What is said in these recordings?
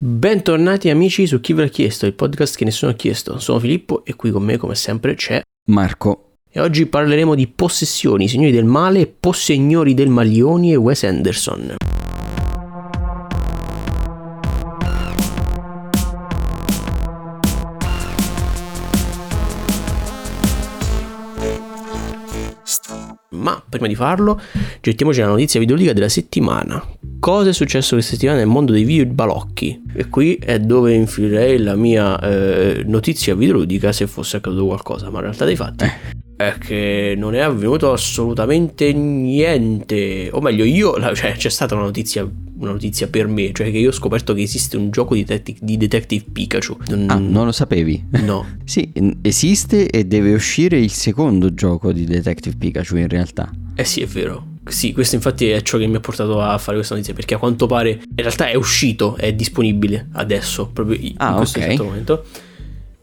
Bentornati amici su Chi ve l'ha chiesto, il podcast che nessuno ha chiesto. Sono Filippo e qui con me come sempre c'è Marco. E oggi parleremo di possessioni, signori del male, possegniori del Maglioni e Wes Anderson. Ma prima di farlo, gettiamoci la notizia videoludica della settimana. Cosa è successo questa settimana nel mondo dei video balocchi? E qui è dove infilerei la mia eh, notizia videoludica se fosse accaduto qualcosa, ma in realtà dei fatti Eh. È che non è avvenuto assolutamente niente. O meglio, io, cioè, c'è stata una notizia, una notizia per me, cioè che io ho scoperto che esiste un gioco di, Detective- di Detective Pikachu. Non- Ah, non lo sapevi? No. Sì, esiste e deve uscire il secondo gioco di Detective Pikachu in realtà. Eh sì, è vero. Sì, questo infatti è ciò che mi ha portato a fare questa notizia, perché a quanto pare in realtà è uscito, è disponibile adesso, proprio in Ah, questo ok. esatto momento.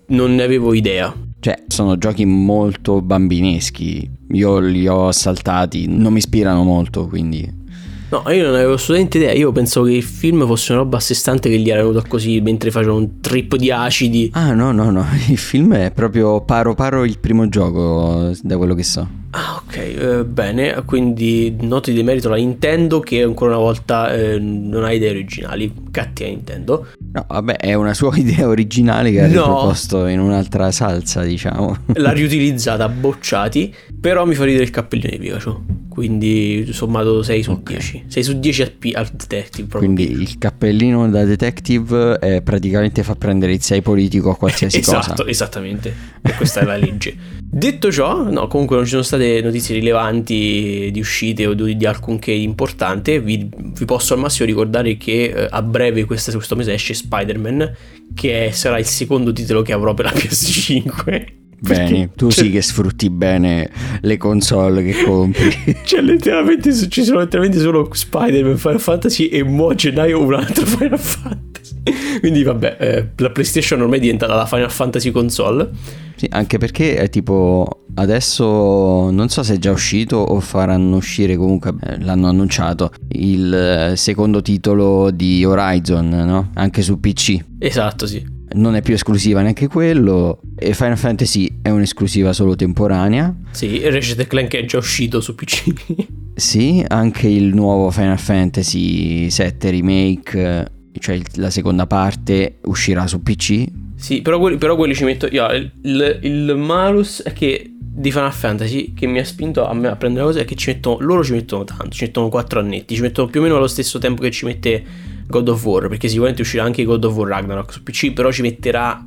Non ne avevo idea. Cioè, sono giochi molto bambineschi. Io li ho saltati, non mi ispirano molto, quindi... No, io non avevo assolutamente idea. Io pensavo che il film fosse una roba a sé stante che gli era venuto così mentre facevano un trip di acidi. Ah, no, no, no, il film è proprio paro paro il primo gioco, da quello che so. Ah, ok, eh, bene. Quindi noti di merito la Nintendo che ancora una volta eh, non ha idee originali. Cattiva Nintendo. No, vabbè, è una sua idea originale che ha No. riproposto in un'altra salsa, diciamo. L'ha riutilizzata, bocciati. Però mi fa ridere il cappellino di Pikachu. Quindi sommato 6 su Ok. 10. 6 su 10 al, P- al detective. Proprio. Quindi il cappellino da detective eh, praticamente fa prendere il 6 politico a qualsiasi esatto, cosa. esattamente. E questa è la legge. Detto ciò, no, comunque non ci sono state notizie rilevanti di uscite o di, di alcunché importante. Vi, vi posso al massimo ricordare che eh, a breve questa- questo mese esce Spider-Man, che è- sarà il secondo titolo che avrò per la PS5. Bene, tu c'è- sì che sfrutti bene le console che compri. Cioè, letteralmente ci sono letteralmente solo Spider-Man, Final Fantasy e mo a gennaio un altro Final Fantasy. Quindi, vabbè, eh, la PlayStation ormai è diventata la Final Fantasy console. Sì, anche perché è tipo adesso non so se è già uscito o faranno uscire comunque eh, l'hanno annunciato il eh, secondo titolo di Horizon, no? Anche su PC. Esatto, sì. Non è più esclusiva neanche quello e Final Fantasy è un'esclusiva solo temporanea. Sì, Ratchet Clank è già uscito su PC. Sì, anche il nuovo Final Fantasy VII Remake, cioè la seconda parte, uscirà su PC. sì, però quelli, però quelli ci metto... io, il, il malus è che di Final Fantasy che mi ha spinto a, me a prendere la cosa è che ci mettono, loro ci mettono tanto, ci mettono 4 annetti, ci mettono più o meno allo stesso tempo che ci mette God of War, perché sicuramente uscirà anche God of War Ragnarok su PC, però ci metterà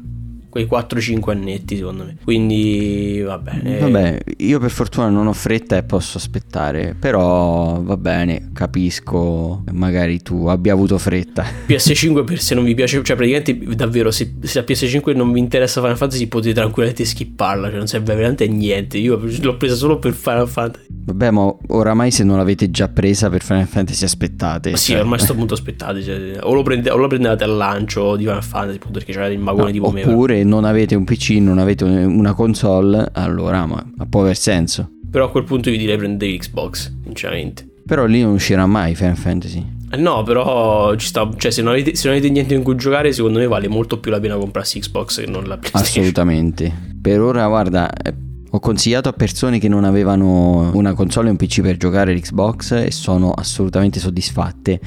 quei 4-5 annetti secondo me. Quindi va bene. Vabbè, io per fortuna non ho fretta e posso aspettare, però va bene, capisco, magari tu abbia avuto fretta. PS5 per se non vi piace, cioè praticamente davvero se, se a PS5 non vi interessa Final Fantasy potete tranquillamente skipparla, cioè non serve veramente a niente. Io l'ho presa solo per Final Fantasy. Vabbè, ma oramai se non l'avete già presa per Final Fantasy aspettate. Sì, cioè. ormai a sto punto aspettate, cioè, o, lo prende- o lo prendevate al lancio di Final Fantasy, appunto perché c'era il magone No, tipo me. oppure non avete un PC, non avete una console, allora ma, ma può aver senso. Però a quel punto vi direi prendere Xbox, sinceramente. Però lì non uscirà mai Final Fantasy. Eh, No, però ci sta, cioè se non, avete, se non avete niente in cui giocare, secondo me vale molto più la pena comprarsi Xbox che non la PlayStation. Assolutamente. Per ora, guarda, eh, ho consigliato a persone che non avevano una console e un PC per giocare l'Xbox e sono assolutamente soddisfatte,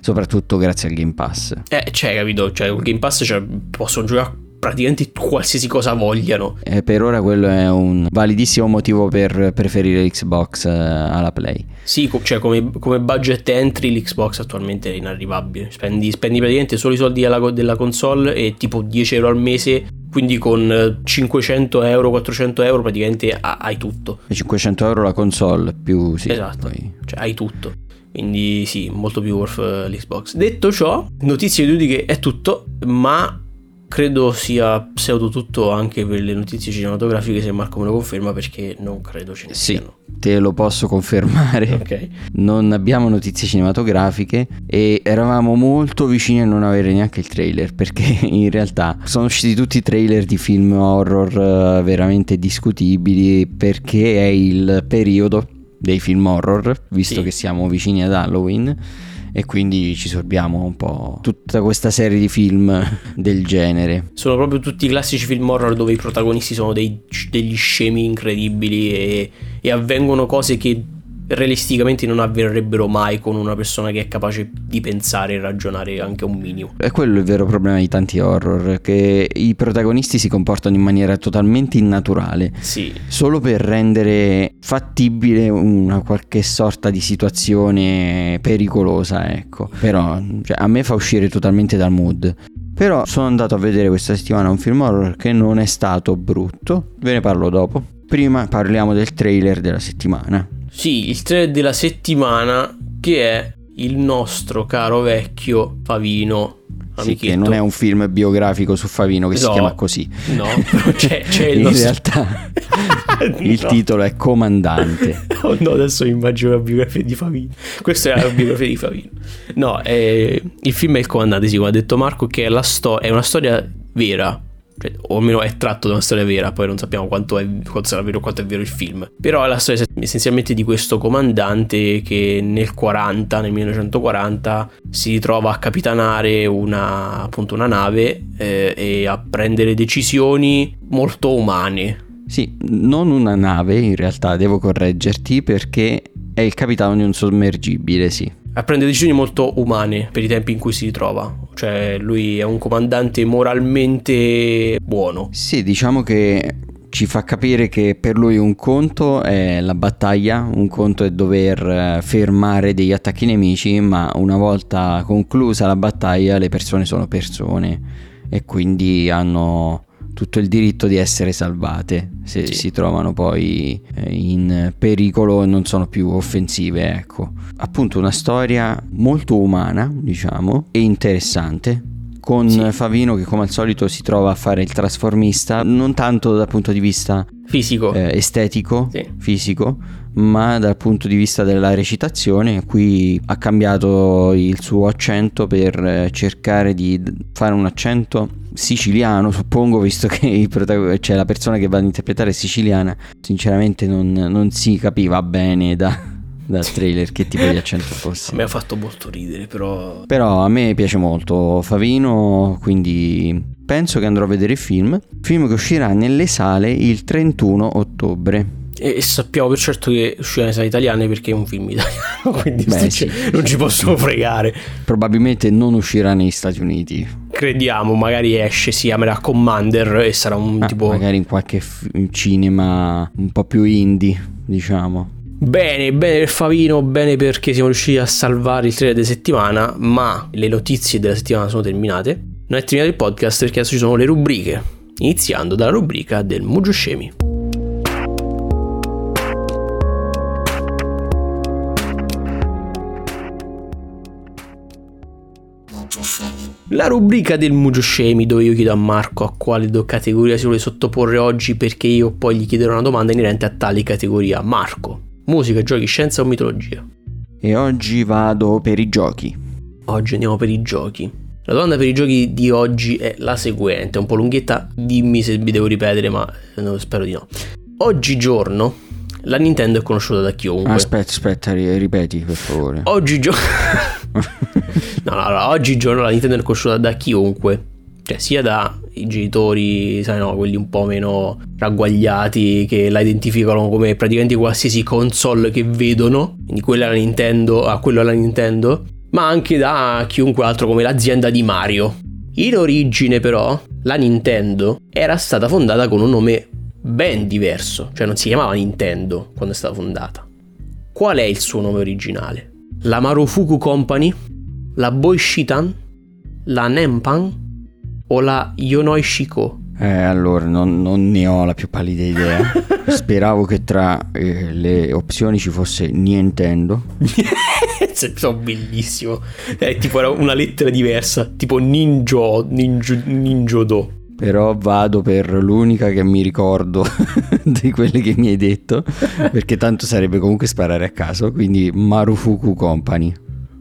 soprattutto grazie al Game Pass. Eh, cioè, capito? Cioè, con Game Pass cioè, possono giocare praticamente qualsiasi cosa vogliano. E per ora quello è un validissimo motivo per preferire l'Xbox eh, alla Play. Sì, cioè come, come budget entry l'Xbox attualmente è inarrivabile. Spendi, spendi praticamente solo i soldi della, della console e tipo 10 euro al mese. Quindi con eh, 500 euro, 400 euro praticamente ha- hai tutto. E 500 euro la console più sì. esatto. poi- Cioè hai tutto. Quindi sì, molto più worth eh, l'Xbox. Detto ciò, notizie ludiche è tutto, ma credo sia pseudo tutto anche per le notizie cinematografiche se Marco me lo conferma perché non credo ce ne Sì, siano. te lo posso confermare. Ok. Non abbiamo notizie cinematografiche e eravamo molto vicini a non avere neanche il trailer perché in realtà sono usciti tutti i trailer di film horror eh, veramente discutibili perché è il periodo dei film horror, visto Sì. che siamo vicini ad Halloween e quindi ci sorbiamo un po' tutta questa serie di film del genere. Sono proprio tutti i classici film horror dove i protagonisti sono dei, degli scemi incredibili e, e avvengono cose che realisticamente non avverrebbero mai con una persona che è capace di pensare e ragionare anche un minimo. È quello il vero problema di tanti horror, che i protagonisti si comportano in maniera totalmente innaturale. Sì. Solo per rendere fattibile una qualche sorta di situazione pericolosa, ecco. Però cioè, a me fa uscire totalmente dal mood. Però sono andato a vedere questa settimana un film horror che non è stato brutto, ve ne parlo dopo. Prima parliamo del trailer della settimana. Sì, il trailer della settimana che è il nostro caro vecchio Favino. Sì, che non è un film biografico su Favino che no, si chiama così. No, c'è, c'è il In nostro... realtà il no. titolo è Comandante. Oh no, adesso immagino la biografia di Favino. Questa è la biografia di Favino. No, è... il film è Il Comandante, sì, come ha detto Marco, che è, la sto... è una storia vera cioè, o almeno è tratto da una storia vera, poi non sappiamo quanto, è, quanto sarà vero quanto è vero il film. Però è la storia essenzialmente di questo comandante che nel 40, nel 1940, si ritrova a capitanare una, appunto una nave eh, e a prendere decisioni molto umane. Sì, non una nave in realtà, devo correggerti perché è il capitano di un sommergibile, sì a prendere decisioni molto umane per i tempi in cui si ritrova. Cioè, lui è un comandante moralmente buono. Sì, diciamo che ci fa capire che per lui un conto è la battaglia, un conto è dover eh, fermare degli attacchi nemici, ma una volta conclusa la battaglia le persone sono persone e quindi hanno tutto il diritto di essere salvate se sì. si trovano poi eh, in pericolo e non sono più offensive, ecco. Appunto una storia molto umana, diciamo, e interessante con sì. Favino che come al solito si trova a fare il trasformista, non tanto dal punto di vista fisico, eh, estetico, sì. fisico, ma dal punto di vista della recitazione. Qui ha cambiato il suo accento per eh, cercare di fare un accento siciliano, suppongo, visto che protagon- cioè, la persona che va ad interpretare è siciliana. Sinceramente non, non si capiva bene da, dal trailer che tipo di accento fosse. Mi ha fatto molto ridere, però. Però a me piace molto Favino, quindi penso che andrò a vedere il film. Film che uscirà nelle sale il 31 ottobre. E sappiamo per certo che uscirà nelle sale italiane perché è un film italiano, quindi Beh, sì, non ci possono fregare. Probabilmente non uscirà negli Stati Uniti. Crediamo, magari esce, si chiamerà Commander e sarà un ah, tipo... Magari in qualche f- cinema un po' più indie, diciamo. Bene, bene per Favino, bene perché siamo riusciti a salvare il trailer della settimana, ma le notizie della settimana sono terminate. Non è terminato il podcast perché adesso ci sono le rubriche, iniziando dalla rubrica del Mugio Scemi. La rubrica del Mugio Scemi dove io chiedo a Marco a quale categoria si vuole sottoporre oggi perché io poi gli chiederò una domanda inerente a tale categoria. Marco, musica, giochi, scienza o mitologia? E oggi vado per i giochi. Oggi andiamo per i giochi. La domanda per i giochi di oggi è la seguente, è un po' lunghetta, dimmi se vi devo ripetere, ma spero di no. Oggigiorno la Nintendo è conosciuta da chiunque. Aspetta, aspetta, ripeti per favore. Oggigiorno... no, no, no, oggigiorno la Nintendo è conosciuta da chiunque. Cioè, sia dai genitori, sai no, quelli un po' meno ragguagliati che la identificano come praticamente qualsiasi console che vedono. Quindi quella è la Nintendo, ah, quello è la Nintendo. Ma anche da chiunque altro come l'azienda di Mario. In origine però la Nintendo era stata fondata con un nome ben diverso, cioè non si chiamava Nintendo quando è stata fondata. Qual è il suo nome originale? La Marufuku Company? La Boishitan? La Nempan? O la Yonoi Shiko? Eh, allora, non, non, ne ho la più pallida idea. Speravo che tra eh, le opzioni ci fosse Nintendo. Sono bellissimo. È tipo era una lettera diversa, tipo Ninjo, Ninjo, Ninjodo. Però vado per l'unica che mi ricordo di quelle che mi hai detto, perché tanto sarebbe comunque sparare a caso, quindi Marufuku Company.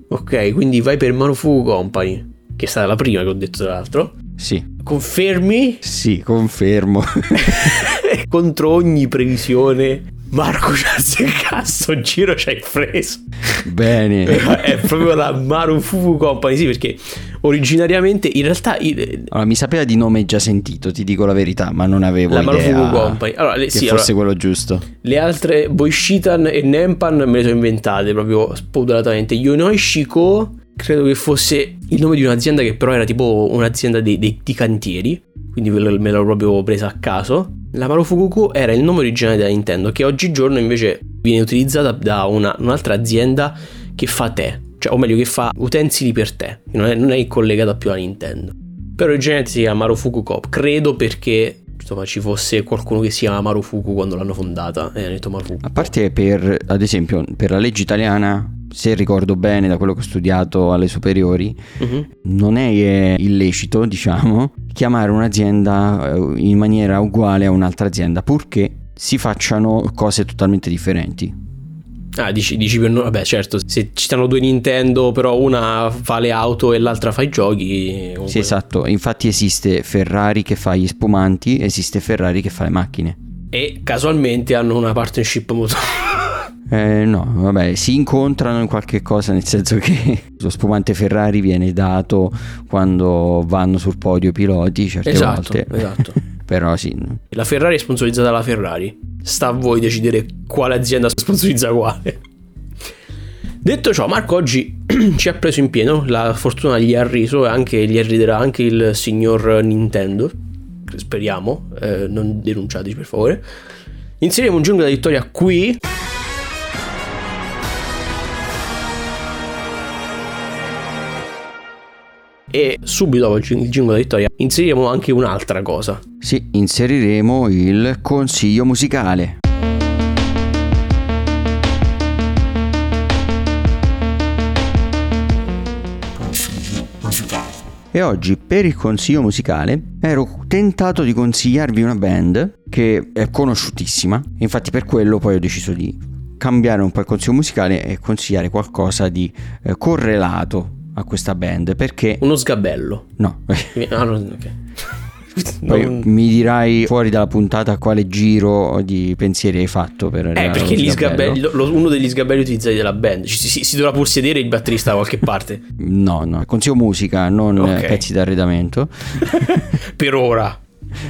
Ok, quindi vai per Marufuku Company, che è stata la prima che ho detto tra l'altro. Sì. Confermi? Sì, confermo. Contro ogni previsione Marco ci ha seccato sto giro ci hai preso. Bene. È proprio la Marufuku Company, sì, perché originariamente in realtà allora, mi sapeva di nome già sentito, ti dico la verità, ma non avevo la idea Company. Allora, le, che sì, fosse allora, quello giusto. Le altre Boishitan e Nempan me le sono inventate proprio spoduratamente. Yonoi Shiko credo che fosse il nome di un'azienda che però era tipo un'azienda di, di, di cantieri, quindi me l'ho proprio presa a caso. La Marufuku era il nome originale della Nintendo, che oggigiorno invece viene utilizzata da una, un'altra azienda che fa tè, cioè, o meglio che fa utensili per tè, che non è, non è collegata più alla Nintendo. Però originalmente si chiama Marufuku Coop, credo perché insomma ci fosse qualcuno che si chiama Marufuku quando l'hanno fondata e hanno detto Marufuku. A parte per, ad esempio, per la legge italiana se ricordo bene da quello che ho studiato alle superiori, uh-huh. non è eh, illecito, diciamo, chiamare un'azienda eh, in maniera uguale a un'altra azienda, purché si facciano cose totalmente differenti. Ah, dici, dici per noi, vabbè certo, se ci stanno due Nintendo, però una fa le auto e l'altra fa i giochi. Comunque... Sì, esatto, infatti esiste Ferrari che fa gli spumanti, esiste Ferrari che fa le macchine. E casualmente hanno una partnership mutua. Eh, no, vabbè, si incontrano in qualche cosa, nel senso che lo spumante Ferrari viene dato quando vanno sul podio piloti certe esatto, volte. Esatto. Però sì. La Ferrari è sponsorizzata dalla Ferrari. Sta a voi decidere quale azienda sponsorizza quale. Detto ciò, Marco oggi ci ha preso in pieno, la fortuna gli ha riso e anche gli riderà anche il signor Nintendo. Speriamo, eh, non denunciateci per favore. Inseriamo un giungla da vittoria qui. E subito dopo il jingle della vittoria inseriremo anche un'altra cosa. Sì, inseriremo il consiglio musicale. E oggi per il consiglio musicale ero tentato di consigliarvi una band che è conosciutissima, infatti per quello poi ho deciso di cambiare un po' il consiglio musicale e consigliare qualcosa di eh, correlato a questa band perché... Uno sgabello. No. ah, no ok. Poi non... mi dirai fuori dalla puntata quale giro di pensieri hai fatto per Eh, perché gli sgabelli, lo, uno degli sgabelli utilizzati dalla band. Si, si, si, dovrà pur sedere il batterista da qualche parte. no, no, consiglio musica, non okay. pezzi d'arredamento. per ora.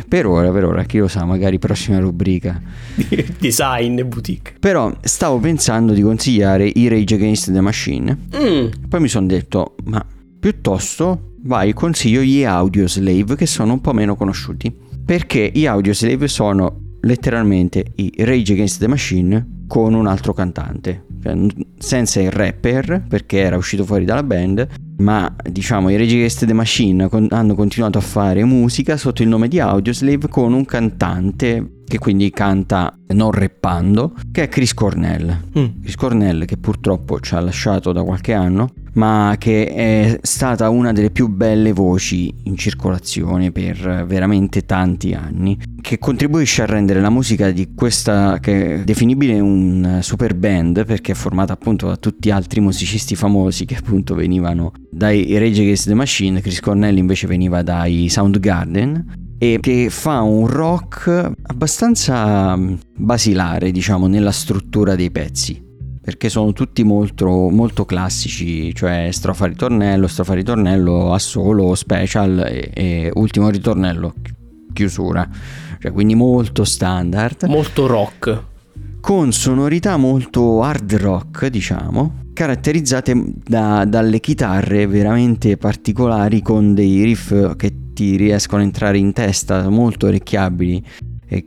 Per ora, per ora, chi lo sa, magari prossima rubrica. Design boutique. Però stavo pensando di consigliare i Rage Against the Machine. Mm. Poi mi sono detto, ma piuttosto vai, consiglio gli Audio Slave che sono un po' meno conosciuti. Perché gli Audio Slave sono letteralmente i Rage Against the Machine con un altro cantante, cioè, senza il rapper perché era uscito fuori dalla band, ma diciamo i Rage Against the Machine con- hanno continuato a fare musica sotto il nome di Audioslave con un cantante che quindi canta non rappando, che è Chris Cornell. Mm. Chris Cornell che purtroppo ci ha lasciato da qualche anno, ma che è stata una delle più belle voci in circolazione per veramente tanti anni, che contribuisce a rendere la musica di questa che è definibile un super band perché è formata appunto da tutti altri musicisti famosi che appunto venivano dai Rage Against the Machine, Chris Cornell invece veniva dai Soundgarden e che fa un rock abbastanza mm, basilare, diciamo, nella struttura dei pezzi. Perché sono tutti molto, molto classici, cioè strofa ritornello, strofa ritornello, assolo, special e, e ultimo ritornello, chiusura. Cioè, quindi molto standard. Molto rock. Con sonorità molto hard rock, diciamo, caratterizzate da, dalle chitarre veramente particolari con dei riff che ti riescono a entrare in testa, molto orecchiabili,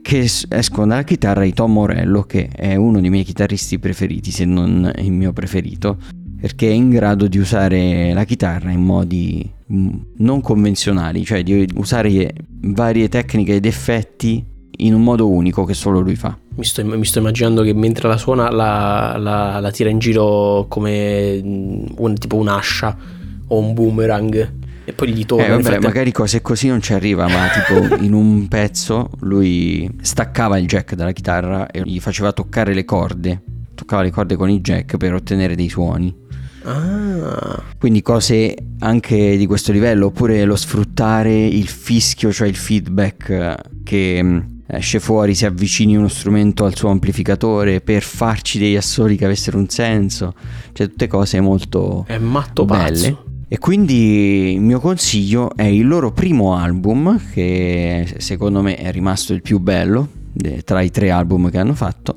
che escono dalla chitarra di Tom Morello, che è uno dei miei chitarristi preferiti, se non il mio preferito, perché è in grado di usare la chitarra in modi mm, non convenzionali, cioè di usare varie tecniche ed effetti in un modo unico che solo lui fa. Mi sto, mi sto immaginando che mentre la suona la, la, la tira in giro come mm, un, tipo un'ascia o un boomerang e poi gli torna. Eh, vabbè, frattempo... magari cose così non ci arriva, ma tipo in un pezzo lui staccava il jack dalla chitarra e gli faceva toccare le corde, toccava le corde con il jack per ottenere dei suoni. Ah. Quindi cose anche di questo livello, oppure lo sfruttare il fischio, cioè il feedback che esce fuori, si avvicini uno strumento al suo amplificatore per farci degli assoli che avessero un senso, cioè tutte cose molto È matto belle. pazzo. E quindi il mio consiglio è il loro primo album, che secondo me è rimasto il più bello tra i tre album che hanno fatto,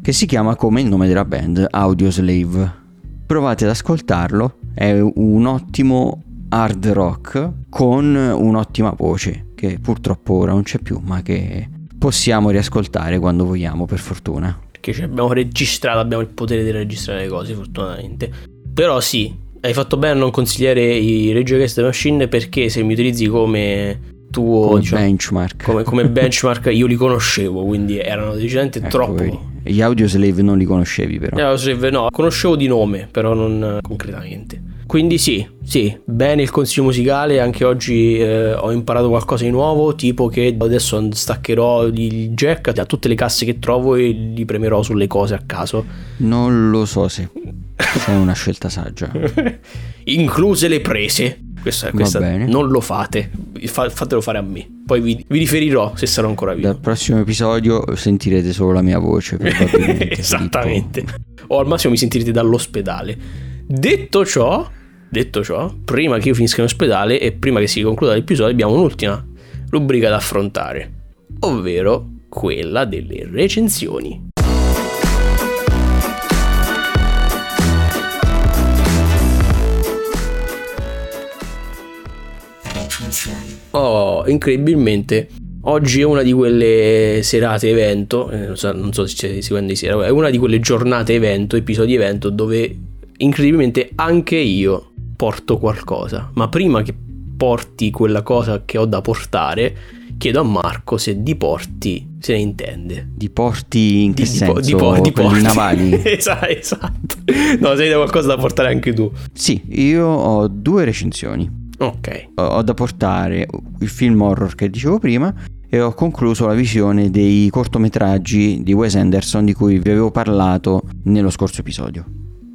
che si chiama come il nome della band, Audioslave. Provate ad ascoltarlo, è un ottimo hard rock con un'ottima voce, che purtroppo ora non c'è più, ma che possiamo riascoltare quando vogliamo, per fortuna. Perché abbiamo registrato, abbiamo il potere di registrare le cose, fortunatamente. Però sì, hai fatto bene a non consigliare i Rage Against the Machine perché se mi utilizzi come tuo Come diciamo, benchmark. come, come benchmark io li conoscevo, quindi erano decisamente Ecco, troppo. vedi. Gli Audioslave non li conoscevi però. Eh, se- No, conoscevo di nome, però non concretamente. Quindi sì, sì, bene il consiglio musicale, anche oggi eh, ho imparato qualcosa di nuovo, tipo che adesso staccherò il jack da tutte le casse che trovo e li premerò sulle cose a caso, Non lo so se, è una scelta saggia. incluse le prese. Questa, questa non lo fate, fa- fatelo fare a me. Poi vi, vi riferirò se sarò ancora vivo. Dal prossimo episodio sentirete solo la mia voce. Esattamente. O al massimo mi sentirete dall'ospedale. Detto ciò, detto ciò, prima che io finisca in ospedale e prima che si concluda l'episodio, abbiamo un'ultima rubrica da affrontare, ovvero quella delle recensioni. Oh, incredibilmente, oggi è una di quelle serate evento, eh, non, so, non so se stai seguendo di sera, è una di quelle giornate evento, episodi evento dove incredibilmente anche io porto qualcosa. Ma prima che porti quella cosa che ho da portare, chiedo a Marco se di porti se ne intende. Di porti in che Di, senso? di, po- di porti. navali? esatto, esatto. No, se hai qualcosa da portare anche tu. sì, io ho due recensioni. Ok. Ho, ho da portare il film horror che dicevo prima e ho concluso la visione dei cortometraggi di Wes Anderson di cui vi avevo parlato nello scorso episodio.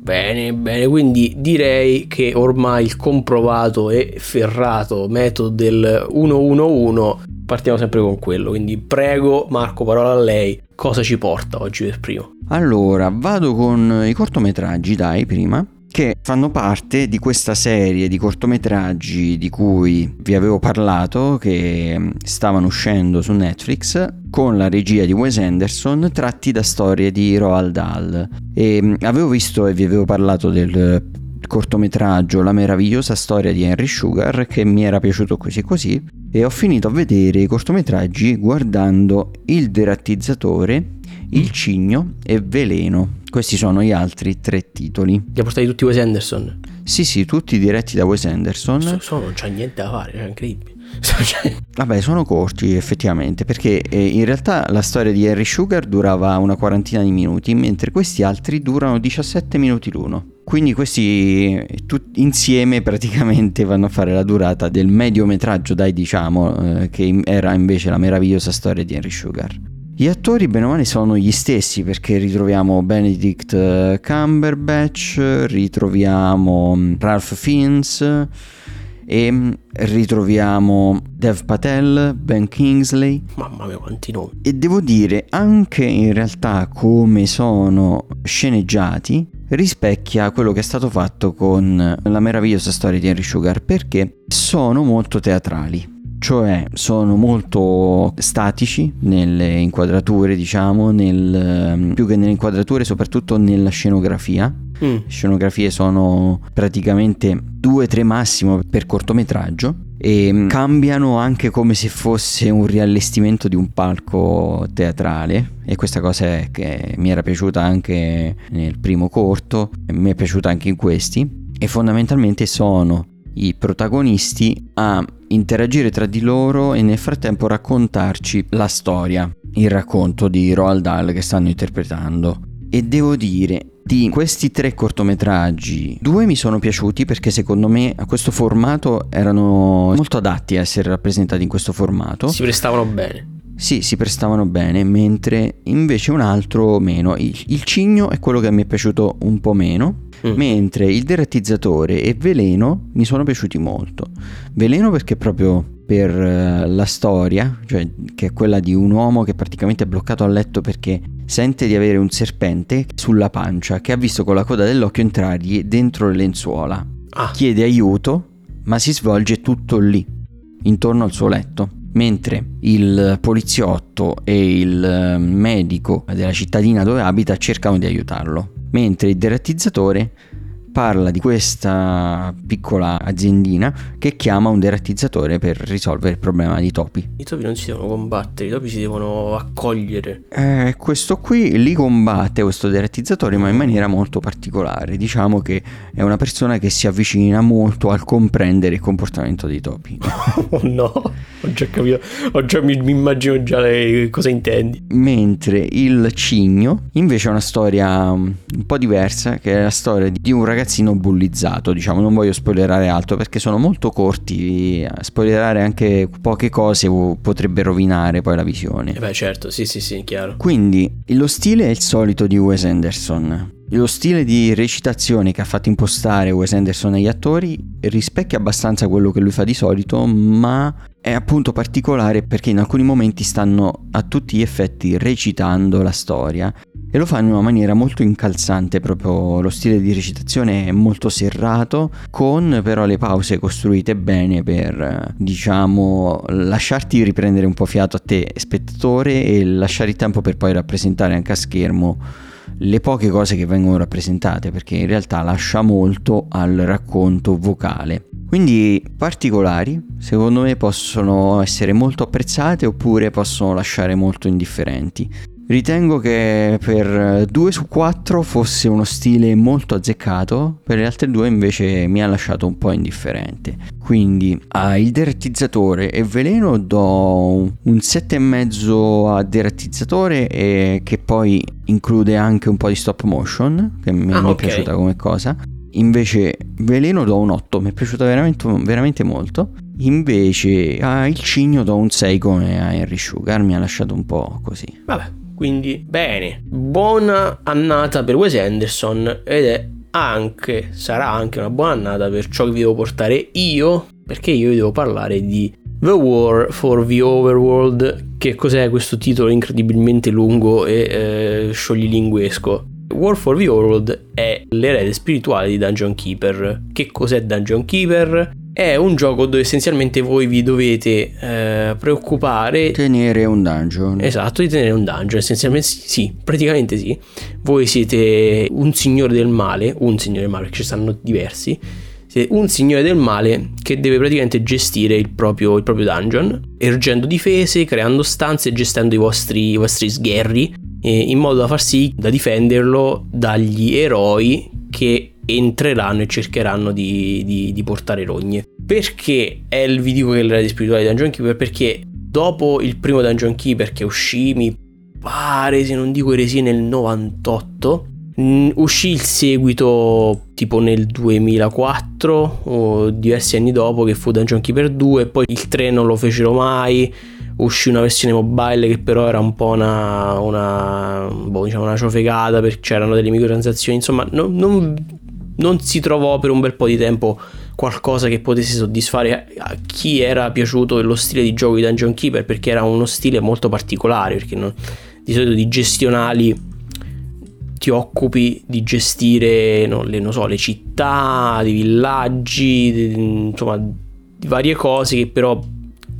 Bene, bene, quindi direi che ormai il comprovato e ferrato metodo del 111 partiamo sempre con quello. Quindi prego Marco, parola a lei, cosa ci porta oggi per primo? Allora, vado con i cortometraggi, dai, prima, che fanno parte di questa serie di cortometraggi di cui vi avevo parlato, che mm, stavano uscendo su Netflix, con la regia di Wes Anderson, tratti da storie di Roald Dahl. E mm, avevo visto e vi avevo parlato del cortometraggio La meravigliosa storia di Henry Sugar che mi era piaciuto così così e ho finito a vedere i cortometraggi guardando Il derattizzatore, Il cigno e Veleno. Questi sono gli altri tre titoli. Li ha portati tutti Wes Anderson? Sì, sì, tutti diretti da Wes Anderson. So, so, non c'è niente da fare, è incredibile. Cioè, Vabbè, sono corti effettivamente, perché eh, in realtà la storia di Harry Sugar durava una quarantina di minuti, mentre questi altri durano 17 minuti l'uno. Quindi questi eh, tut- insieme praticamente vanno a fare la durata del mediometraggio, dai diciamo, eh, che era invece la meravigliosa storia di Henry Sugar. Gli attori bene o male sono gli stessi perché ritroviamo Benedict eh, Cumberbatch, ritroviamo mm, Ralph Fiennes e mm, ritroviamo Dev Patel, Ben Kingsley mamma mia, quanti nomi. e devo dire anche in realtà come sono sceneggiati rispecchia quello che è stato fatto con la meravigliosa storia di Henry Sugar perché sono molto teatrali cioè sono molto statici nelle inquadrature diciamo nel, più che nelle inquadrature soprattutto nella scenografia. Mm. le scenografie sono praticamente due o tre massimo per cortometraggio e mm, cambiano anche come se fosse un riallestimento di un palco teatrale. E questa cosa è che mi era piaciuta anche nel primo corto mi è piaciuta anche in questi. E fondamentalmente sono i protagonisti a interagire tra di loro e nel frattempo raccontarci la storia, il racconto di Roald Dahl che stanno interpretando. E devo dire, di questi tre cortometraggi, due mi sono piaciuti perché secondo me a questo formato erano molto adatti a essere rappresentati in questo formato. Si prestavano bene. Sì, si prestavano bene, mentre invece un altro meno. Il, il cigno è quello che mi è piaciuto un po' meno, Mm. mentre il derattizzatore e Veleno mi sono piaciuti molto. Veleno perché proprio per eh, la storia, cioè che è quella di un uomo che praticamente è bloccato a letto perché sente di avere un serpente sulla pancia che ha visto con la coda dell'occhio entrargli dentro le lenzuola. Ah. Chiede aiuto, ma si svolge tutto lì, intorno al suo letto. Mentre il poliziotto e il eh, medico della cittadina dove abita cercano di aiutarlo. Mentre il derattizzatore parla di questa piccola aziendina che chiama un derattizzatore per risolvere il problema di topi. I topi non si devono combattere, i topi si devono accogliere. Eh, questo qui li combatte questo derattizzatore ma in maniera molto particolare. Diciamo che è una persona che si avvicina molto al comprendere il comportamento dei topi. oh no, ho già capito, ho già, mi, mi immagino già le, cosa intendi. Mentre il cigno invece è una storia um, un po' diversa, che è la storia di un ragazzino bullizzato, diciamo, non voglio spoilerare altro perché sono molto corti, spoilerare anche poche cose potrebbe rovinare poi la visione. Eh beh certo, sì sì sì, chiaro. Quindi lo stile è il solito di Wes Anderson. Lo stile di recitazione che ha fatto impostare Wes Anderson agli attori rispecchia abbastanza quello che lui fa di solito, ma è appunto particolare perché in alcuni momenti stanno a tutti gli effetti recitando la storia e lo fa in una maniera molto incalzante, proprio lo stile di recitazione è molto serrato, con però le pause costruite bene per, diciamo, lasciarti riprendere un po' fiato a te spettatore e lasciare il tempo per poi rappresentare anche a schermo le poche cose che vengono rappresentate, perché in realtà lascia molto al racconto vocale. Quindi particolari, secondo me possono essere molto apprezzate oppure possono lasciare molto indifferenti. Ritengo che per 2 su 4 fosse uno stile molto azzeccato, per le altre due invece mi ha lasciato un po' indifferente. Quindi a Il derattizzatore e Veleno do un 7,5 a derattizzatore e che poi include anche un po' di stop motion, che mi, ah, è piaciuta come cosa. Invece Veleno do un 8, mi è piaciuta veramente, veramente molto. Invece a Il Cigno do un 6 come a Henry Sugar, mi ha lasciato un po' così. Vabbè, quindi bene, buona annata per Wes Anderson ed è anche, sarà anche una buona annata per ciò che vi devo portare io, perché io vi devo parlare di The War for the Overworld. Che cos'è questo titolo incredibilmente lungo e eh, scioglilinguesco? War for the Overworld è l'erede spirituale di Dungeon Keeper. Che cos'è Dungeon Keeper? È un gioco dove essenzialmente voi vi dovete eh, preoccupare. Tenere un dungeon. Esatto, di tenere un dungeon. Essenzialmente sì, praticamente sì. Voi siete un signore del male, un signore del male perché ci stanno diversi. Siete un signore del male che deve praticamente gestire il proprio, il proprio dungeon, ergendo difese, creando stanze, gestendo i vostri, i vostri sgherri, eh, in modo da far sì da difenderlo dagli eroi che entreranno e cercheranno di, di, di portare rogne. Perché è il vi dico che l'era di spirituale di Dungeon Keeper? Perché dopo il primo Dungeon Keeper che uscì, mi pare, se non dico eresia, nel 98, mh, uscì il seguito tipo nel 2004 o diversi anni dopo che fu Dungeon Keeper 2, poi il 3 non lo fecero mai uscì una versione mobile che però era un po' una, una, boh, diciamo una ciofegata perché c'erano delle microtransazioni, insomma non, non, non si trovò per un bel po' di tempo qualcosa che potesse soddisfare a chi era piaciuto lo stile di gioco di Dungeon Keeper perché era uno stile molto particolare perché non, di solito di gestionali ti occupi di gestire no, le, so, le città, i villaggi, di, insomma di varie cose che però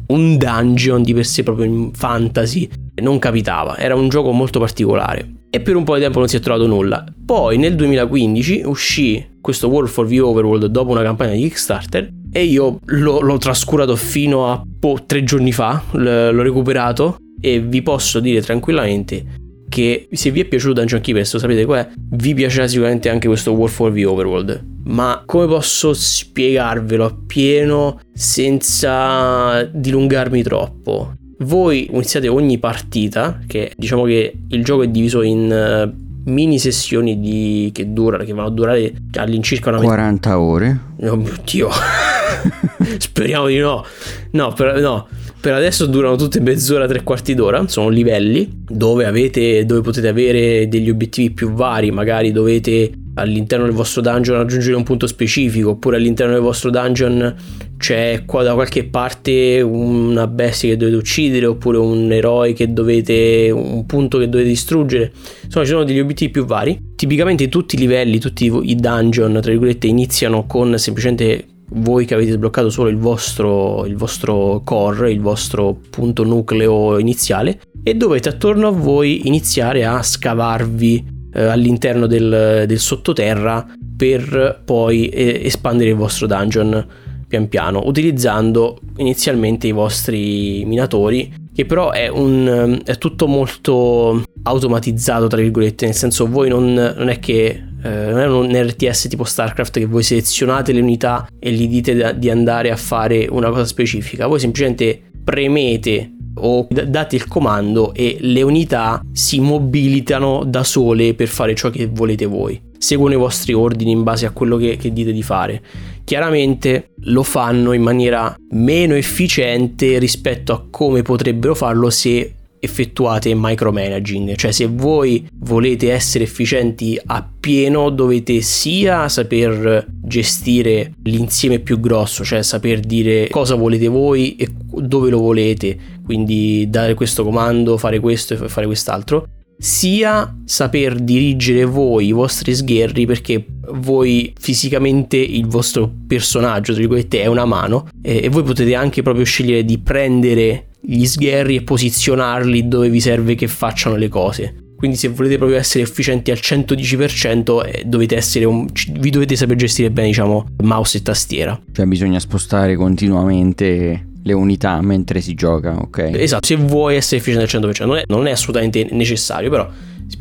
un dungeon di per sé proprio in fantasy non capitava, era un gioco molto particolare e per un po' di tempo non si è trovato nulla. Poi nel 2015 uscì questo World for the Overworld dopo una campagna di Kickstarter e io l'ho, l'ho trascurato fino a po- tre giorni fa, l- l'ho recuperato e vi posso dire tranquillamente che se vi è piaciuto Dungeon Keeper, lo sapete qual è, vi piacerà sicuramente anche questo World for the Overworld. Ma come posso spiegarvelo appieno senza dilungarmi troppo? Voi iniziate ogni partita, che diciamo che il gioco è diviso in uh, mini sessioni di, che, dura, che vanno a durare all'incirca una 40 met- ore. Oh mio dio. Speriamo di no. No, per, no, per adesso durano tutte mezz'ora, tre quarti d'ora. Sono livelli dove, avete, dove potete avere degli obiettivi più vari. Magari dovete all'interno del vostro dungeon raggiungere un punto specifico, oppure all'interno del vostro dungeon c'è qua da qualche parte una bestia che dovete uccidere, oppure un eroe che dovete, un punto che dovete distruggere. Insomma, ci sono degli obiettivi più vari. Tipicamente tutti i livelli, tutti i dungeon, tra virgolette, iniziano con semplicemente voi che avete sbloccato solo il vostro, il vostro core, il vostro punto nucleo iniziale e dovete attorno a voi iniziare a scavarvi eh, all'interno del, del, sottoterra per poi eh, espandere il vostro dungeon pian piano utilizzando inizialmente i vostri minatori che però è, un, è tutto molto automatizzato tra virgolette nel senso voi non, non è che eh, non è un RTS tipo StarCraft che voi selezionate le unità e gli dite di andare a fare una cosa specifica, voi semplicemente premete o date il comando e le unità si mobilitano da sole per fare ciò che volete voi. Seguono i vostri ordini in base a quello che, che dite di fare. Chiaramente lo fanno in maniera meno efficiente rispetto a come potrebbero farlo se effettuate micromanaging, cioè se voi volete essere efficienti a pieno dovete sia saper gestire l'insieme più grosso, cioè saper dire cosa volete voi e dove lo volete, quindi dare questo comando, fare questo e fare quest'altro, sia saper dirigere voi i vostri sgherri perché voi fisicamente il vostro personaggio, tra virgolette, è una mano e voi potete anche proprio scegliere di prendere gli sgherri e posizionarli dove vi serve che facciano le cose. Quindi se volete proprio essere efficienti al 110% eh, dovete un, vi dovete saper gestire bene diciamo mouse e tastiera. Cioè bisogna spostare continuamente le unità mentre si gioca, ok? Esatto, se vuoi essere efficiente al 100% non è, non è assolutamente necessario, però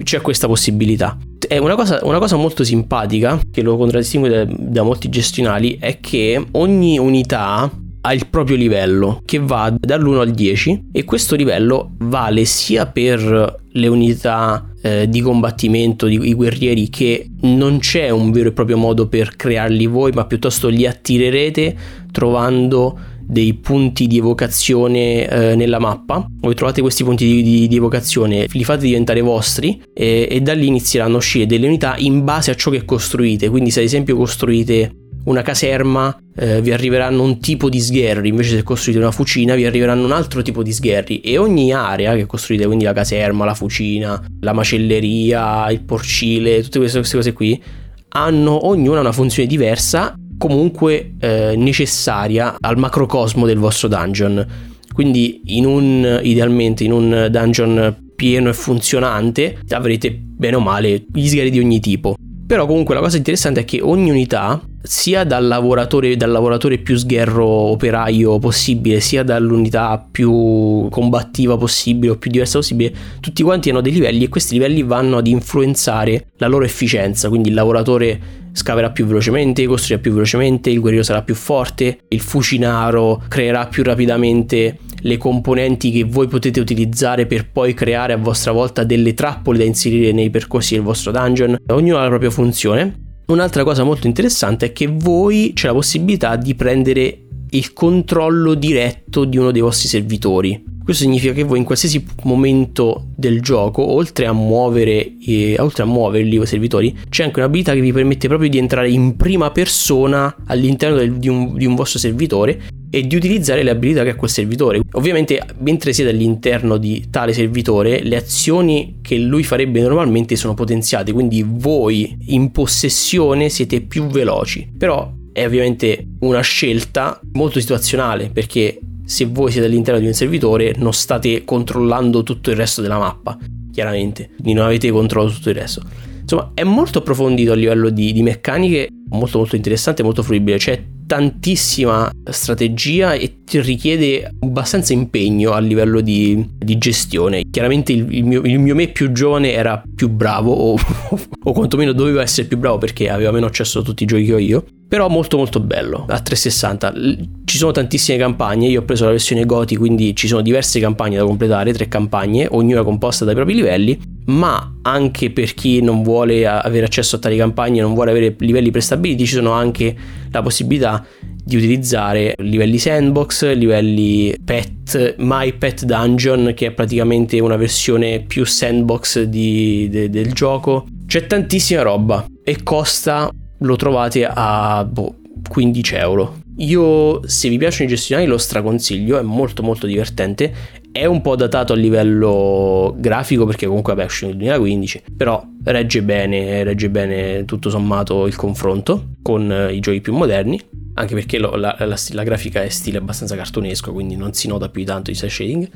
c'è questa possibilità. Una cosa, una cosa, molto simpatica che lo contraddistingue da, da molti gestionali è che ogni unità ha il proprio livello che va dall'1 al 10 e questo livello vale sia per le unità eh, di combattimento, di, i guerrieri che non c'è un vero e proprio modo per crearli voi ma piuttosto li attirerete trovando dei punti di evocazione eh, nella mappa. Voi trovate questi punti di, di, di evocazione, li fate diventare vostri e, e da lì inizieranno a uscire delle unità in base a ciò che costruite. Quindi se ad esempio costruite una caserma eh, vi arriveranno un tipo di sgherri, invece se costruite una fucina vi arriveranno un altro tipo di sgherri e ogni area che costruite, quindi la caserma, la fucina, la macelleria, il porcile, tutte queste, queste cose qui, hanno ognuna una funzione diversa comunque eh, necessaria al macrocosmo del vostro dungeon. Quindi in un, idealmente in un dungeon pieno e funzionante avrete bene o male gli sgherri di ogni tipo. Però comunque la cosa interessante è che ogni unità, sia dal lavoratore, dal lavoratore più sgherro operaio possibile, sia dall'unità più combattiva possibile o più diversa possibile, tutti quanti hanno dei livelli e questi livelli vanno ad influenzare la loro efficienza. Quindi il lavoratore scaverà più velocemente, costruirà più velocemente, il guerriero sarà più forte, il fucinaro creerà più rapidamente le componenti che voi potete utilizzare per poi creare a vostra volta delle trappole da inserire nei percorsi del vostro dungeon. Ognuno ha la propria funzione. Un'altra cosa molto interessante è che voi c'è la possibilità di prendere il controllo diretto di uno dei vostri servitori. Questo significa che voi in qualsiasi momento del gioco, oltre a muovere, eh, oltre a muoverli i servitori, c'è anche un'abilità che vi permette proprio di entrare in prima persona all'interno del, di, un, di un vostro servitore e di utilizzare le abilità che ha quel servitore. Ovviamente, mentre siete all'interno di tale servitore, le azioni che lui farebbe normalmente sono potenziate, quindi voi in possessione siete più veloci. Però è ovviamente una scelta molto situazionale perché se voi siete all'interno di un servitore non state controllando tutto il resto della mappa, chiaramente, quindi non avete controllo tutto il resto. Insomma, è molto approfondito a livello di, di meccaniche, molto molto interessante, molto fruibile. C'è tantissima strategia e ti richiede abbastanza impegno a livello di, di gestione. Chiaramente il, il, mio, il, mio, me più giovane era più bravo o, o quantomeno doveva essere più bravo perché aveva meno accesso a tutti i giochi che ho io. Però molto molto bello, a 360. Ci sono tantissime campagne, io ho preso la versione Goti, quindi ci sono diverse campagne da completare, tre campagne, ognuna composta dai propri livelli, ma anche per chi non vuole avere accesso a tali campagne, non vuole avere livelli prestabiliti, ci sono anche la possibilità di utilizzare livelli sandbox, livelli pet, My Pet Dungeon, che è praticamente una versione più sandbox di, de, del gioco. C'è tantissima roba e costa, lo trovate a boh, 15 euro. Io, se vi piacciono i gestionali, lo straconsiglio, è molto molto divertente. È un po' datato a livello grafico perché comunque vabbè, uscito nel 2015, però regge bene, regge bene tutto sommato il confronto con eh, i giochi più moderni, anche perché lo, la, la, la, grafica è stile abbastanza cartonesco, quindi non si nota più di tanto il cel shading.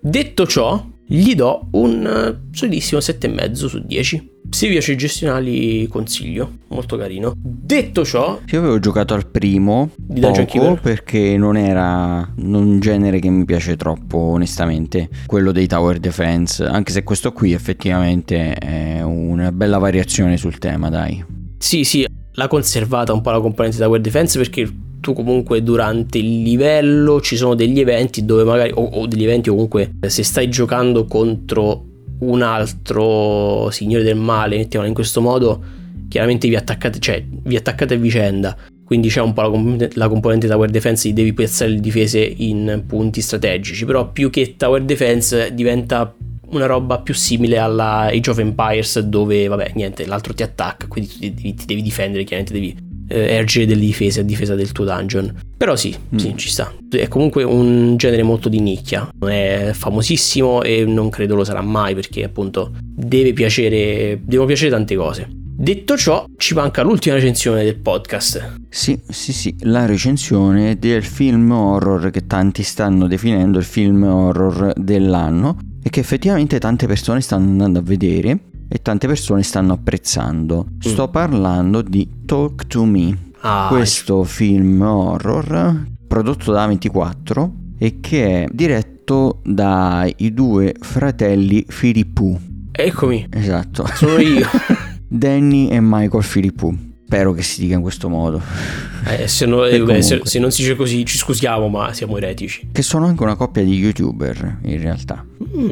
Detto ciò, gli do un eh, solidissimo 7,5 su 10. Se vi piace i gestionali consiglio, molto carino. Detto ciò, io avevo giocato al primo di poco perché non era un genere che mi piace troppo, onestamente, quello dei tower defense, anche se questo qui effettivamente è una bella variazione sul tema, dai. Sì, sì, l'ha conservata un po' la componente tower defense perché tu comunque durante il livello ci sono degli eventi dove magari o, o degli eventi o comunque se stai giocando contro un altro signore del male, mettiamola in questo modo, chiaramente vi attaccate, cioè, vi attaccate a vicenda. Quindi c'è un po' la componente, la componente tower defense di devi piazzare le difese in punti strategici. Però più che tower defense diventa una roba più simile alla Age of Empires dove, vabbè, niente, l'altro ti attacca, quindi ti, ti devi difendere, chiaramente devi eh, ergere delle difese a difesa del tuo dungeon. Però sì, mm. sì, ci sta. È comunque un genere molto di nicchia. Non è famosissimo e non credo lo sarà mai perché appunto deve piacere, devono piacere tante cose. Detto ciò, ci manca l'ultima recensione del podcast. Sì, sì, sì, la recensione del film horror che tanti stanno definendo il film horror dell'anno e che effettivamente tante persone stanno andando a vedere e tante persone stanno apprezzando. Sto mm. parlando di Talk to Me, ah, questo film horror prodotto da 24 e che è diretto dai due fratelli Filippu. Eccomi. Esatto. Sono io. Danny e Michael Filippu. Spero che si dica in questo modo. Eh, se, no, eh, se, se, non si dice così ci scusiamo, ma siamo eretici. Che sono anche una coppia di youtuber, in realtà. Mm.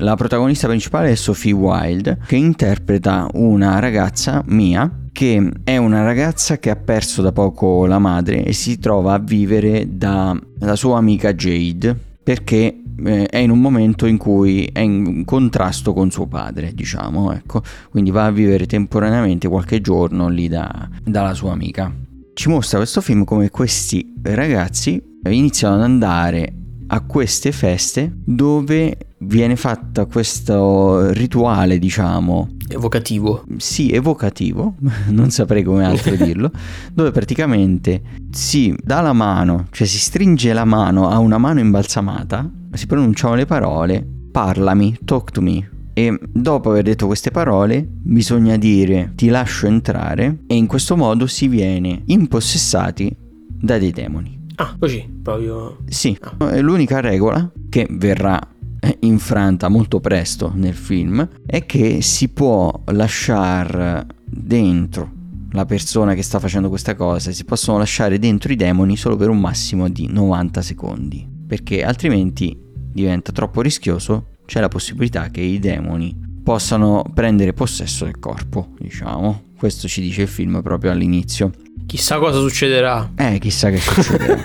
La protagonista principale è Sophie Wilde, che interpreta una ragazza mia che è una ragazza che ha perso da poco la madre e si trova a vivere dalla sua amica Jade perché eh, è in un momento in cui è in contrasto con suo padre, diciamo, ecco, quindi va a vivere temporaneamente qualche giorno lì da, dalla sua amica. Ci mostra questo film come questi ragazzi iniziano ad andare a queste feste dove viene fatto questo rituale, diciamo. Evocativo. Sì, evocativo, non saprei come altro dirlo, dove praticamente si dà la mano, cioè si stringe la mano a una mano imbalsamata, si pronunciano le parole, parlami, talk to me. E dopo aver detto queste parole bisogna dire ti lascio entrare e in questo modo si viene impossessati da dei demoni. Ah, così, proprio. Sì, ah. è l'unica regola che verrà infranta molto presto nel film è che si può lasciare dentro la persona che sta facendo questa cosa, si possono lasciare dentro i demoni solo per un massimo di 90 secondi, perché altrimenti diventa troppo rischioso, c'è la possibilità che i demoni possano prendere possesso del corpo, diciamo. Questo ci dice il film proprio all'inizio. Chissà cosa succederà. Eh, chissà che succederà.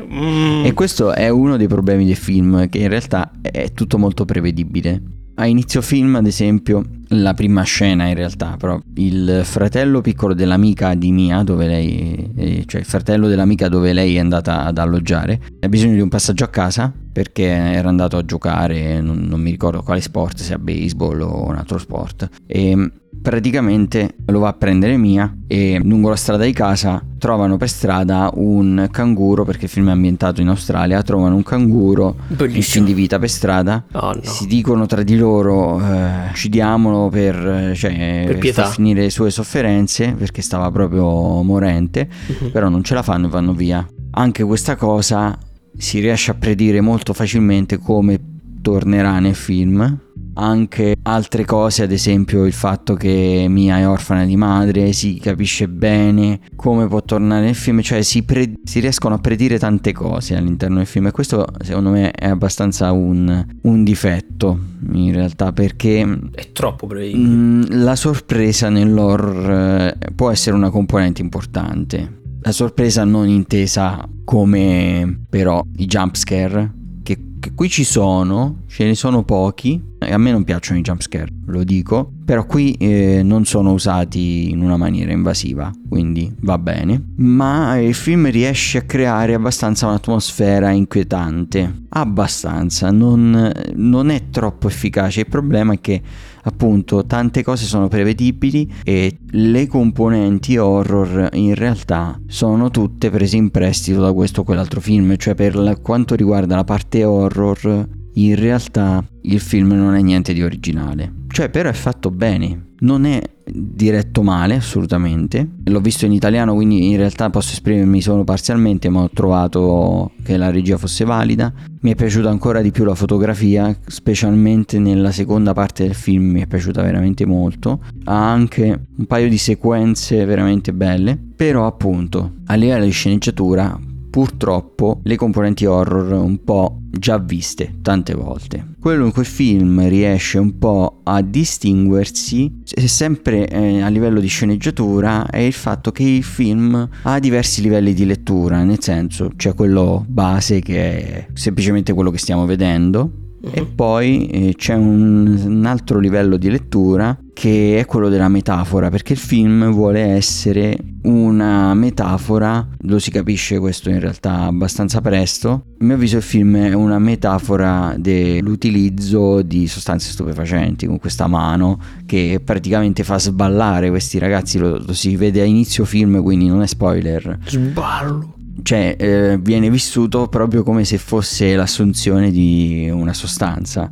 mm. E questo è uno dei problemi del film, che in realtà è tutto molto prevedibile. A inizio film, ad esempio, la prima scena in realtà, però il fratello piccolo dell'amica di Mia, dove lei, cioè il fratello dell'amica dove lei è andata ad alloggiare, ha bisogno di un passaggio a casa perché era andato a giocare, non, non mi ricordo quale sport, se a baseball o un altro sport. E praticamente lo va a prendere Mia e lungo la strada di casa trovano per strada un canguro perché il film è ambientato in Australia trovano un canguro in fin di vita per strada. Oh, no. si dicono tra di loro eh, uccidiamolo per, cioè, per, per far finire le sue sofferenze perché stava proprio morente uh-huh. però non ce la fanno e vanno via. Anche questa cosa si riesce a predire molto facilmente come tornerà nel film anche altre cose, ad esempio il fatto che Mia è orfana di madre, si capisce bene come può tornare nel film, cioè si, pre- si riescono a predire tante cose all'interno del film e questo secondo me è abbastanza un, un difetto in realtà perché è troppo prevedibile. Mm, la sorpresa nell'horror eh, può essere una componente importante. La sorpresa non intesa come però i jump scare che, che qui ci sono, ce ne sono pochi, e a me non piacciono i jumpscare. lo dico, però qui eh, non sono usati in una maniera invasiva, quindi va bene, ma il film riesce a creare abbastanza un'atmosfera inquietante, abbastanza, non, non è troppo efficace, il problema è che appunto tante cose sono prevedibili e le componenti horror in realtà sono tutte prese in prestito da questo o quell'altro film, cioè per quanto riguarda la parte horror in realtà il film non è niente di originale. Cioè, però è fatto bene. Non è diretto male, assolutamente. L'ho visto in italiano, quindi in realtà posso esprimermi solo parzialmente, ma ho trovato che la regia fosse valida. Mi è piaciuta ancora di più la fotografia, specialmente nella seconda parte del film mi è piaciuta veramente molto. Ha anche un paio di sequenze veramente belle, però appunto a livello di sceneggiatura purtroppo le componenti horror un po' già viste tante volte. Quello in quel film riesce un po' a distinguersi, sempre eh, a livello di sceneggiatura, è il fatto che il film ha diversi livelli di lettura, nel senso c'è quello base che è semplicemente quello che stiamo vedendo, e mhm. poi eh, c'è un, un, altro livello di lettura che è quello della metafora, perché il film vuole essere una metafora, lo si capisce questo in realtà abbastanza presto. A mio avviso il film è una metafora dell'utilizzo di sostanze stupefacenti con questa mano che praticamente fa sballare questi ragazzi, lo, lo si vede a inizio film, quindi non è spoiler. Sballo cioè eh, viene vissuto proprio come se fosse l'assunzione di una sostanza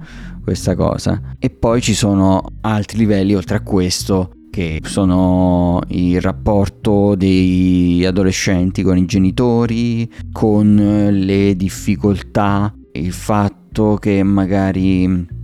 questa cosa. E poi ci sono altri livelli oltre a questo che sono il rapporto dei adolescenti con i genitori con le difficoltà il fatto che magari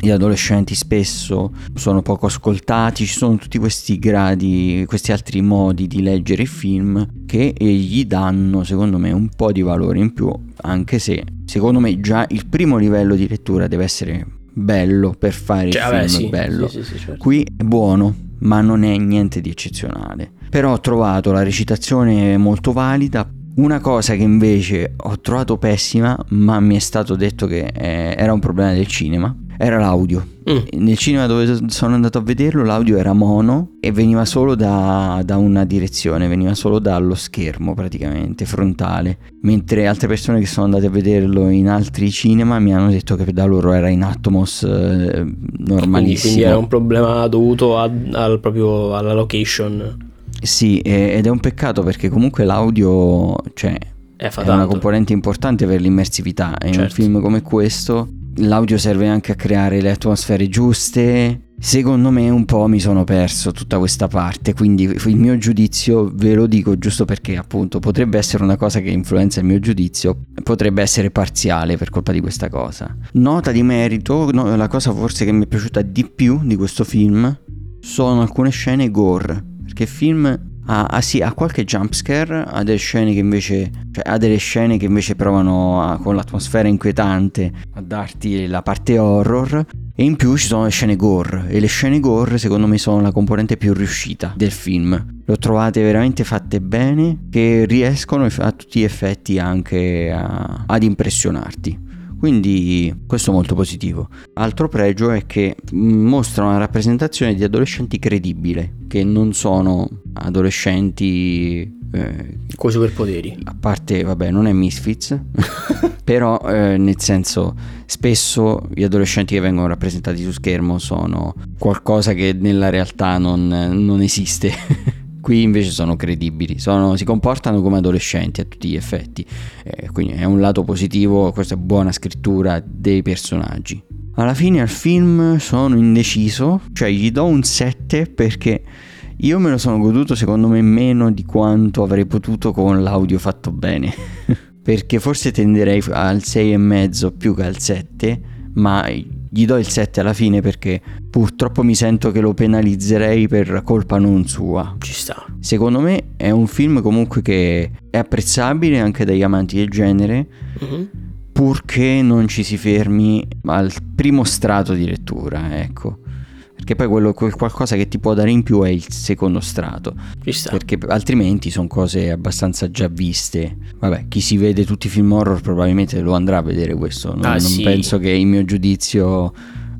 gli adolescenti spesso sono poco ascoltati, ci sono tutti questi gradi, questi altri modi di leggere il film che gli danno secondo me un po' di valore in più, anche se secondo me già il primo livello di lettura deve essere bello per fare cioè, il vabbè, film sì, bello. Sì, sì, certo. Qui è buono, ma non è niente di eccezionale. Però ho trovato la recitazione molto valida, una cosa che invece ho trovato pessima, ma mi è stato detto che eh, era un problema del cinema, era l'audio. Mm. Nel cinema dove sono andato a vederlo l'audio era mono e veniva solo da, da, una direzione, veniva solo dallo schermo praticamente, frontale. Mentre altre persone che sono andate a vederlo in altri cinema mi hanno detto che da loro era in Atmos eh, normalissimo. Quindi, quindi, era un problema dovuto a, al, proprio alla location. Sì, ed è un peccato perché comunque l'audio, cioè, è, è una componente importante per l'immersività. In certo. un film come questo l'audio serve anche a creare le atmosfere giuste. Secondo me un po' mi sono perso tutta questa parte, quindi il mio giudizio ve lo dico giusto perché appunto potrebbe essere una cosa che influenza il mio giudizio, potrebbe essere parziale per colpa di questa cosa. Nota di merito, no, la cosa forse che mi è piaciuta di più di questo film sono alcune scene gore il film ha, ha, sì, ha qualche jumpscare, ha delle scene che invece, cioè, ha delle scene che invece provano a, con l'atmosfera inquietante a darti la parte horror. E in più ci sono le scene gore. E le scene gore, secondo me, sono la componente più riuscita del film. Le ho trovate veramente fatte bene, che riescono a tutti gli effetti anche a, ad impressionarti. Quindi questo è molto positivo. Altro pregio è che mostra una rappresentazione di adolescenti credibile, che non sono adolescenti eh, con i superpoteri. A parte, vabbè, non è Misfits, però eh, nel senso, spesso gli adolescenti che vengono rappresentati su schermo sono qualcosa che nella realtà non, non esiste. Qui invece sono credibili, sono, si comportano come adolescenti a tutti gli effetti, eh, quindi è un lato positivo, questa buona scrittura dei personaggi. Alla fine al film sono indeciso, cioè gli do un 7 perché io me lo sono goduto secondo me meno di quanto avrei potuto con l'audio fatto bene, perché forse tenderei al 6,5 più che al 7, ma gli do il 7 alla fine perché purtroppo mi sento che lo penalizzerei per colpa non sua. Ci sta. Secondo me è un film comunque che è apprezzabile anche dagli amanti del genere. Mm-hmm. Purché non ci si fermi al primo strato di lettura, ecco. Perché poi quello, qualcosa che ti può dare in più è il secondo strato. Perché altrimenti sono cose abbastanza già viste. Vabbè, chi si vede tutti i film horror probabilmente lo andrà a vedere questo. Non, ah, non sì. penso che il mio giudizio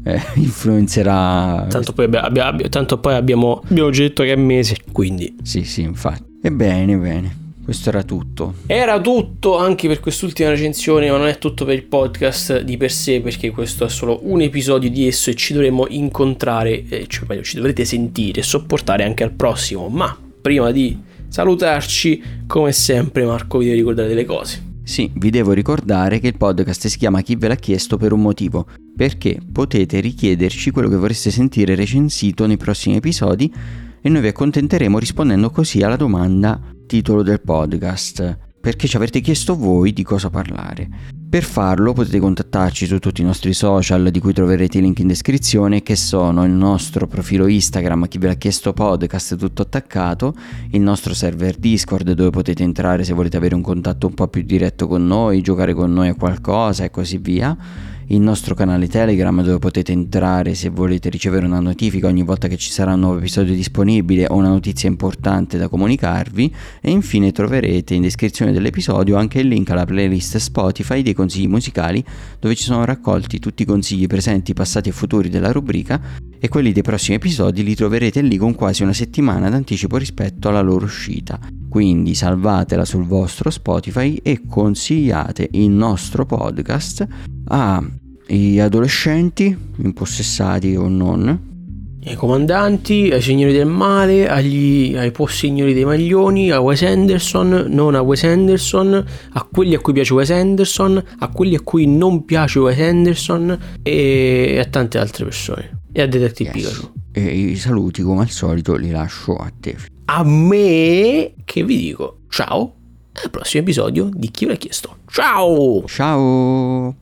eh, influenzerà. Tanto poi, abbia, abbia, tanto poi abbiamo, abbiamo già detto che è mese, quindi. Sì, sì, infatti. Ebbene, bene. Questo era tutto. Era tutto anche per quest'ultima recensione, ma non è tutto per il podcast di per sé, perché questo è solo un episodio di esso e ci dovremo incontrare, eh, cioè meglio, ci dovrete sentire e sopportare anche al prossimo. Ma prima di salutarci, come sempre, Marco vi deve ricordare delle cose. Sì, vi devo ricordare che il podcast si chiama Chi ve l'ha chiesto per un motivo, perché potete richiederci quello che vorreste sentire recensito nei prossimi episodi e noi vi accontenteremo rispondendo così alla domanda titolo del podcast, perché ci avete chiesto voi di cosa parlare. Per farlo potete contattarci su tutti i nostri social di cui troverete i link in descrizione che sono il nostro profilo Instagram chi ve l'ha chiesto podcast tutto attaccato, il nostro server Discord dove potete entrare se volete avere un contatto un po' più diretto con noi, giocare con noi a qualcosa e così via il nostro canale Telegram dove potete entrare se volete ricevere una notifica ogni volta che ci sarà un nuovo episodio disponibile o una notizia importante da comunicarvi e infine troverete in descrizione dell'episodio anche il link alla playlist Spotify dei consigli musicali dove ci sono raccolti tutti i consigli presenti, passati e futuri della rubrica e quelli dei prossimi episodi li troverete lì con quasi una settimana d'anticipo rispetto alla loro uscita. Quindi salvatela sul vostro Spotify e consigliate il nostro podcast agli adolescenti, impossessati o non, ai comandanti, ai signori del male, agli, ai signori dei maglioni, a Wes Anderson, non a Wes Anderson, a quelli a cui piace Wes Anderson, a quelli a cui non piace Wes Anderson e a tante altre persone. E a Detective yes. Pikachu. E i saluti come al solito li lascio a te. A me che vi dico ciao al prossimo episodio di Chi l'ha chiesto. Ciao! Ciao!